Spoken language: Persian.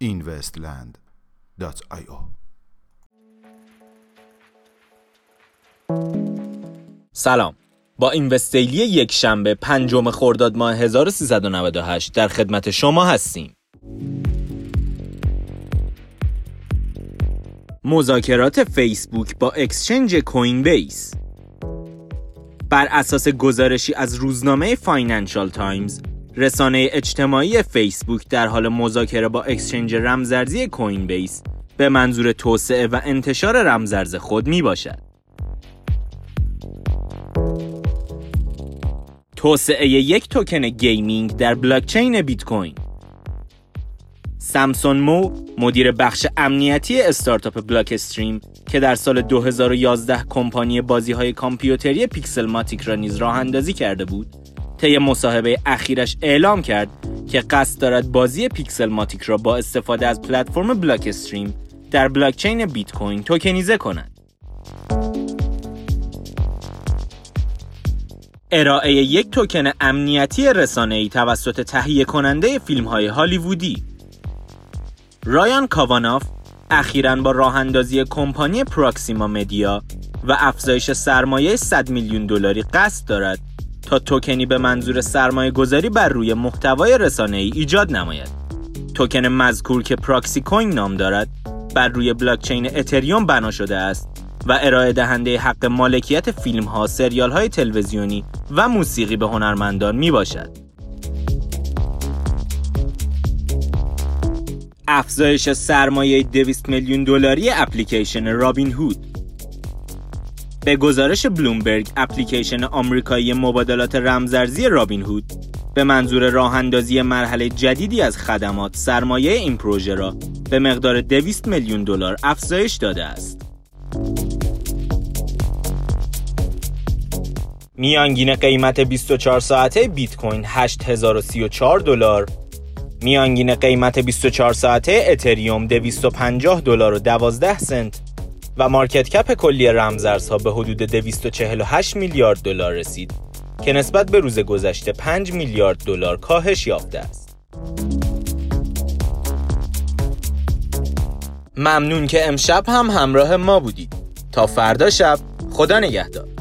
investland.io سلام. با اینوستیلی یک شنبه پنجم خرداد ماه 1398 در خدمت شما هستیم. مذاکرات فیسبوک با exchange Coinbase بر اساس گزارشی از روزنامه فاینانشال تایمز رسانه اجتماعی فیسبوک در حال مذاکره با exchange رمزارزی Coinbase به منظور توسعه و انتشار رمزارز خود می باشد. توسعه یک توکن gaming در بلاکچین بیت کوین سامسون مو مدیر بخش امنیتی استارتاپ Blockstream که در سال 2011 کمپانی بازی های کامپیوتری Pixelmatic را نیز راه اندازی کرده بود طی مصاحبه اخیرش اعلام کرد که قصد دارد بازی Pixelmatic را با استفاده از پلتفرم Blockstream در بلاکچین بیت کوین توکنیزه کند. ارائه یک توکن امنیتی رسانه‌ای توسط تهیه کننده فیلم های هالیوودی رایان کاواناف اخیرا با راه اندازی کمپانی Proxima Media و افزایش سرمایه 100 میلیون دلاری قصد دارد تا توکنی به منظور سرمایه گذاری بر روی محتوای رسانه ای ایجاد نماید. توکن مذکور که پراکسی کوین نام دارد بر روی بلاکچین اتریوم بنا شده است و ارائه دهنده حق مالکیت فیلم ها، سریال های تلویزیونی و موسیقی به هنرمندان می باشد. افزایش سرمایه 200 میلیون دلاری اپلیکیشن رابین هود به گزارش بلومبرگ اپلیکیشن آمریکایی مبادلات رمزارزی رابین هود به منظور راه اندازی مرحله جدیدی از خدمات سرمایه این پروژه را به مقدار 200 میلیون دلار افزایش داده است. میانگین قیمت 24 ساعته بیت کوین 8034 دلار میانگین قیمت 24 ساعته اتریوم 250 دلار و 12 سنت و مارکت کپ کلی رمزارزها به حدود 248 میلیارد دلار رسید که نسبت به روز گذشته 5 میلیارد دلار کاهش یافته است. ممنون که امشب هم همراه ما بودید. تا فردا شب خدا نگهدار.